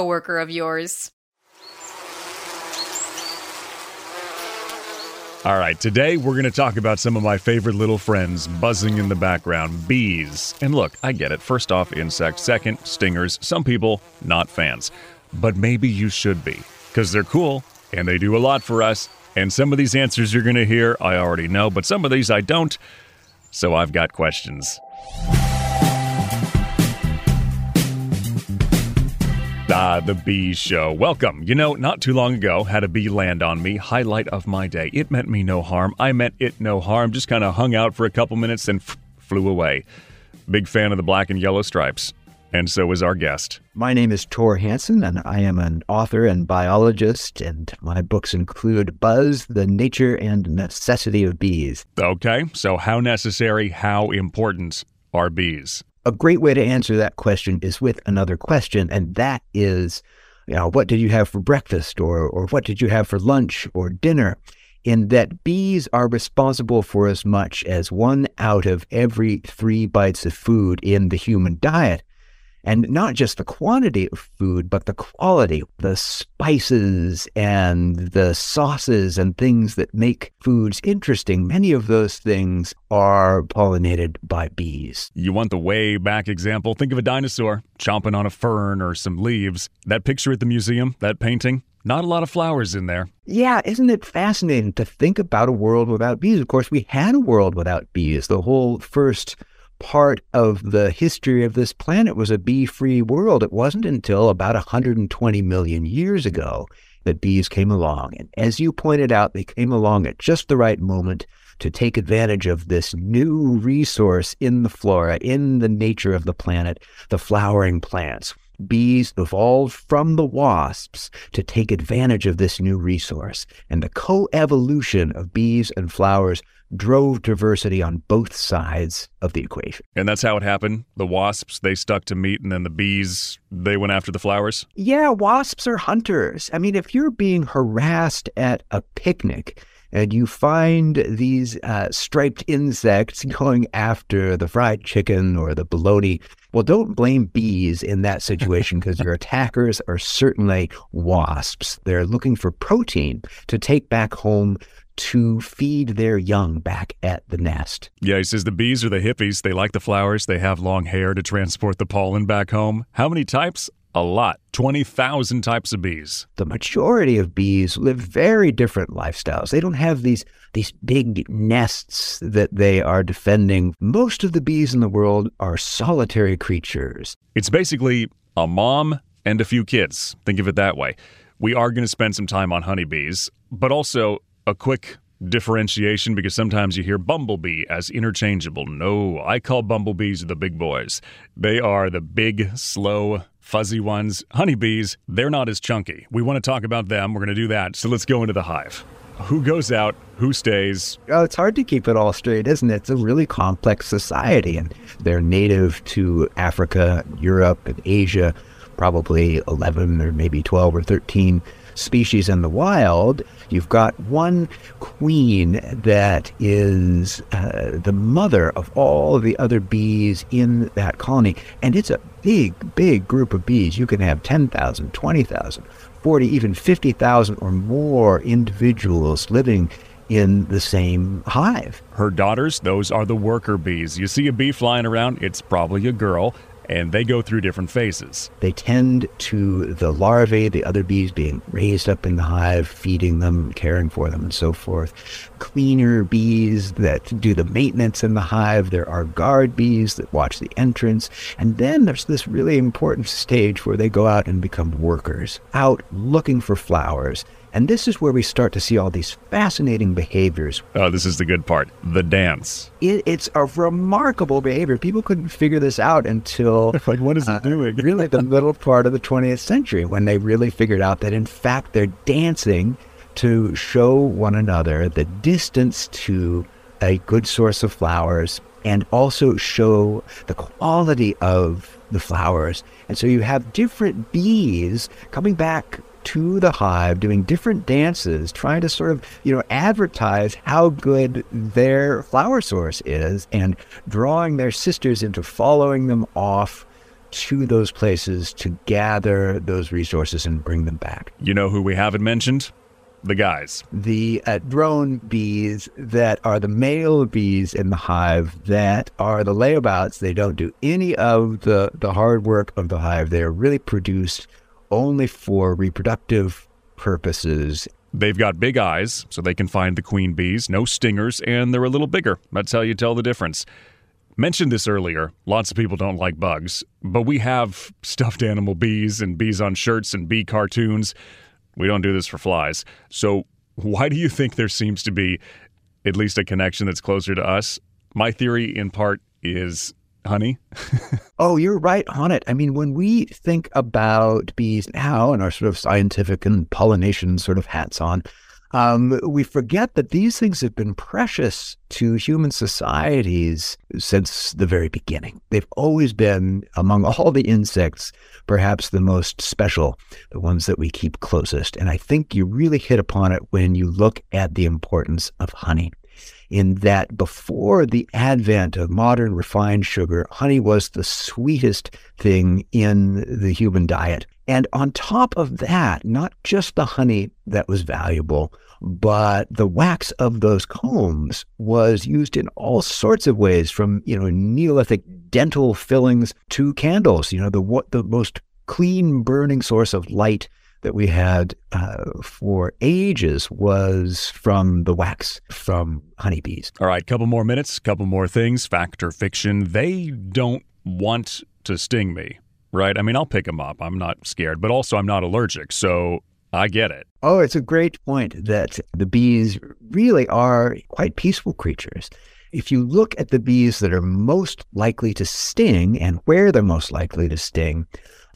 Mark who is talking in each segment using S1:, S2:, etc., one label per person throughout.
S1: coworker of yours.
S2: All right, today we're going to talk about some of my favorite little friends buzzing in the background bees. And look, I get it. First off, insects. Second, stingers. Some people, not fans. But maybe you should be, because they're cool and they do a lot for us. And some of these answers you're going to hear, I already know, but some of these I don't. So I've got questions. Ah, the bee show. Welcome. You know, not too long ago, had a bee land on me. Highlight of my day. It meant me no harm. I meant it no harm. Just kind of hung out for a couple minutes and f- flew away. Big fan of the black and yellow stripes. And so is our guest.
S3: My name is Thor Hanson, and I am an author and biologist, and my books include Buzz, The Nature and Necessity of Bees.
S2: Okay, so how necessary, how important are bees?
S3: A great way to answer that question is with another question, and that is, you know, what did you have for breakfast, or or what did you have for lunch or dinner? In that bees are responsible for as much as one out of every three bites of food in the human diet. And not just the quantity of food, but the quality, the spices and the sauces and things that make foods interesting. Many of those things are pollinated by bees.
S2: You want the way back example? Think of a dinosaur chomping on a fern or some leaves. That picture at the museum, that painting, not a lot of flowers in there.
S3: Yeah, isn't it fascinating to think about a world without bees? Of course, we had a world without bees. The whole first part of the history of this planet was a bee free world. It wasn't until about 120 million years ago that bees came along. And as you pointed out, they came along at just the right moment to take advantage of this new resource in the flora, in the nature of the planet, the flowering plants. Bees evolved from the wasps to take advantage of this new resource, and the coevolution of bees and flowers drove diversity on both sides of the equation.
S2: And that's how it happened. The wasps, they stuck to meat, and then the bees, they went after the flowers?
S3: Yeah, wasps are hunters. I mean, if you're being harassed at a picnic, and you find these uh, striped insects going after the fried chicken or the bologna. Well, don't blame bees in that situation because your attackers are certainly wasps. They're looking for protein to take back home to feed their young back at the nest.
S2: Yeah, he says the bees are the hippies. They like the flowers. They have long hair to transport the pollen back home. How many types? A lot. 20,000 types of bees.
S3: The majority of bees live very different lifestyles. They don't have these these big nests that they are defending. Most of the bees in the world are solitary creatures.
S2: It's basically a mom and a few kids. Think of it that way. We are going to spend some time on honeybees, but also a quick differentiation because sometimes you hear bumblebee as interchangeable. No, I call bumblebees the big boys. They are the big, slow, fuzzy ones. Honeybees, they're not as chunky. We want to talk about them. We're going to do that. So let's go into the hive. Who goes out? Who stays?
S3: Oh, it's hard to keep it all straight, isn't it? It's a really complex society, and they're native to Africa, Europe, and Asia, probably 11 or maybe 12 or 13 species in the wild, you've got one queen that is uh, the mother of all the other bees in that colony. And it's a big, big group of bees. You can have 10,000, 20,000, 40, even 50,000 or more individuals living in the same hive.
S2: Her daughters, those are the worker bees. You see a bee flying around, it's probably a girl and they go through different phases.
S3: They tend to the larvae, the other bees being raised up in the hive, feeding them, caring for them, and so forth. Cleaner bees that do the maintenance in the hive. There are guard bees that watch the entrance. And then there's this really important stage where they go out and become workers, out looking for flowers And this is where we start to see all these fascinating behaviors.
S2: Oh, this is the good part the dance.
S3: It, it's a remarkable behavior. People couldn't figure this out until.
S2: like, what is
S3: it uh, doing? really, the middle part of the 20th century, when they really figured out that, in fact, they're dancing to show one another the distance to a good source of flowers and also show the quality of the flowers. And so you have different bees coming back to the hive doing different dances trying to sort of you know advertise how good their flower source is and drawing their sisters into following them off to those places to gather those resources and bring them back.
S2: You know who we haven't mentioned? the guys.
S3: The uh, drone bees that are the male bees in the hive that are the layabouts. They don't do any of the, the hard work of the hive. They're really produced only for reproductive purposes.
S2: They've got big eyes, so they can find the queen bees, no stingers, and they're a little bigger. That's how you tell the difference. Mentioned this earlier, lots of people don't like bugs, but we have stuffed animal bees and bees on shirts and bee cartoons. We don't do this for flies. So, why do you think there seems to be at least a connection that's closer to us? My theory, in part, is honey.
S3: oh, you're right on it. I mean, when we think about bees now and our sort of scientific and pollination sort of hats on, um, we forget that these things have been precious to human societies since the very beginning. They've always been, among all the insects, perhaps the most special, the ones that we keep closest. And I think you really hit upon it when you look at the importance of honey. In that before the advent of modern refined sugar, honey was the sweetest thing in the human diet. And on top of that, not just the honey that was valuable, but the wax of those combs was used in all sorts of ways from, you know, Neolithic dental fillings to candles, you know, the what the most clean burning source of light that we had uh, for ages was from the wax from honeybees.
S2: All right, couple more minutes, couple more things, fact or fiction. They don't want to sting me right? I mean, I'll pick them up. I'm not scared, but also I'm not allergic. So I get it.
S3: Oh, it's a great point that the bees really are quite peaceful creatures. If you look at the bees that are most likely to sting and where they're most likely to sting,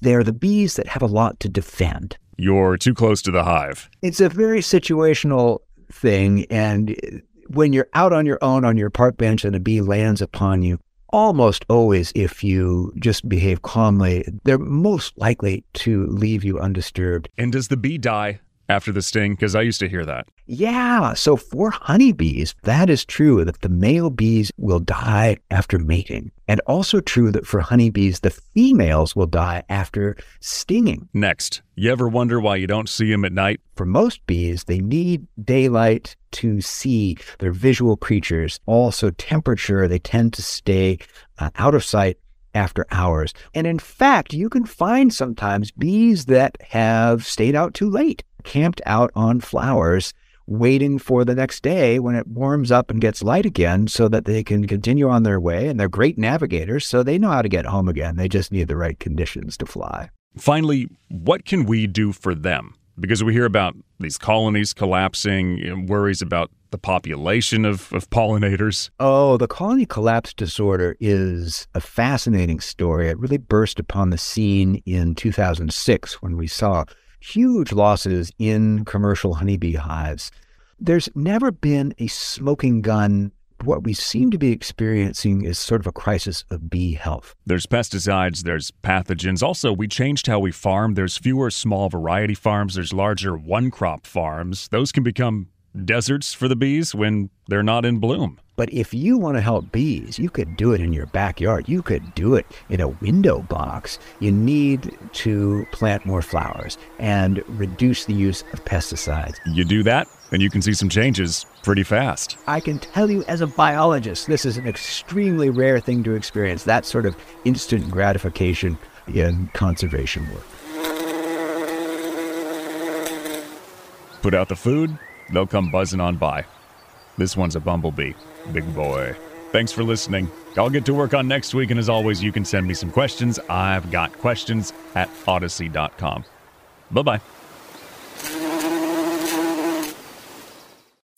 S3: they're the bees that have a lot to defend.
S2: You're too close to the hive.
S3: It's a very situational thing. And when you're out on your own on your park bench and a bee lands upon you, almost always, if you just behave calmly, they're most likely to leave you undisturbed.
S2: And does the bee die after the sting? Because I used to hear that.
S3: Yeah. So for honeybees, that is true that the male bees will die after mating. And also true that for honeybees, the females will die after stinging.
S2: Next, you ever wonder why you don't see them at night?
S3: For most bees, they need daylight to see. They're visual creatures. Also, temperature, they tend to stay uh, out of sight after hours. And in fact, you can find sometimes bees that have stayed out too late camped out on flowers waiting for the next day when it warms up and gets light again so that they can continue on their way. And they're great navigators, so they know how to get home again. They just need the right conditions to fly.
S2: Finally, what can we do for them? Because we hear about these colonies collapsing, you know, worries about the population of, of pollinators.
S3: Oh, the colony collapse disorder is a fascinating story. It really burst upon the scene in 2006 when we saw huge losses in commercial honeybee hives. There's never been a smoking gun. What we seem to be experiencing is sort of a crisis of bee health.
S2: There's pesticides, there's pathogens. Also, we changed how we farm. There's fewer small variety farms, there's larger one crop farms. Those can become deserts for the bees when they're not in bloom.
S3: But if you want to help bees, you could do it in your backyard. You could do it in a window box. You need to plant more flowers and reduce the use of pesticides.
S2: You do that, and you can see some changes pretty fast.
S3: I can tell you, as a biologist, this is an extremely rare thing to experience that sort of instant gratification in conservation work.
S2: Put out the food, they'll come buzzing on by. This one's a bumblebee. Big boy. Thanks for listening. I'll get to work on next week, and as always, you can send me some questions. I've got questions at audacy.com. Bye bye.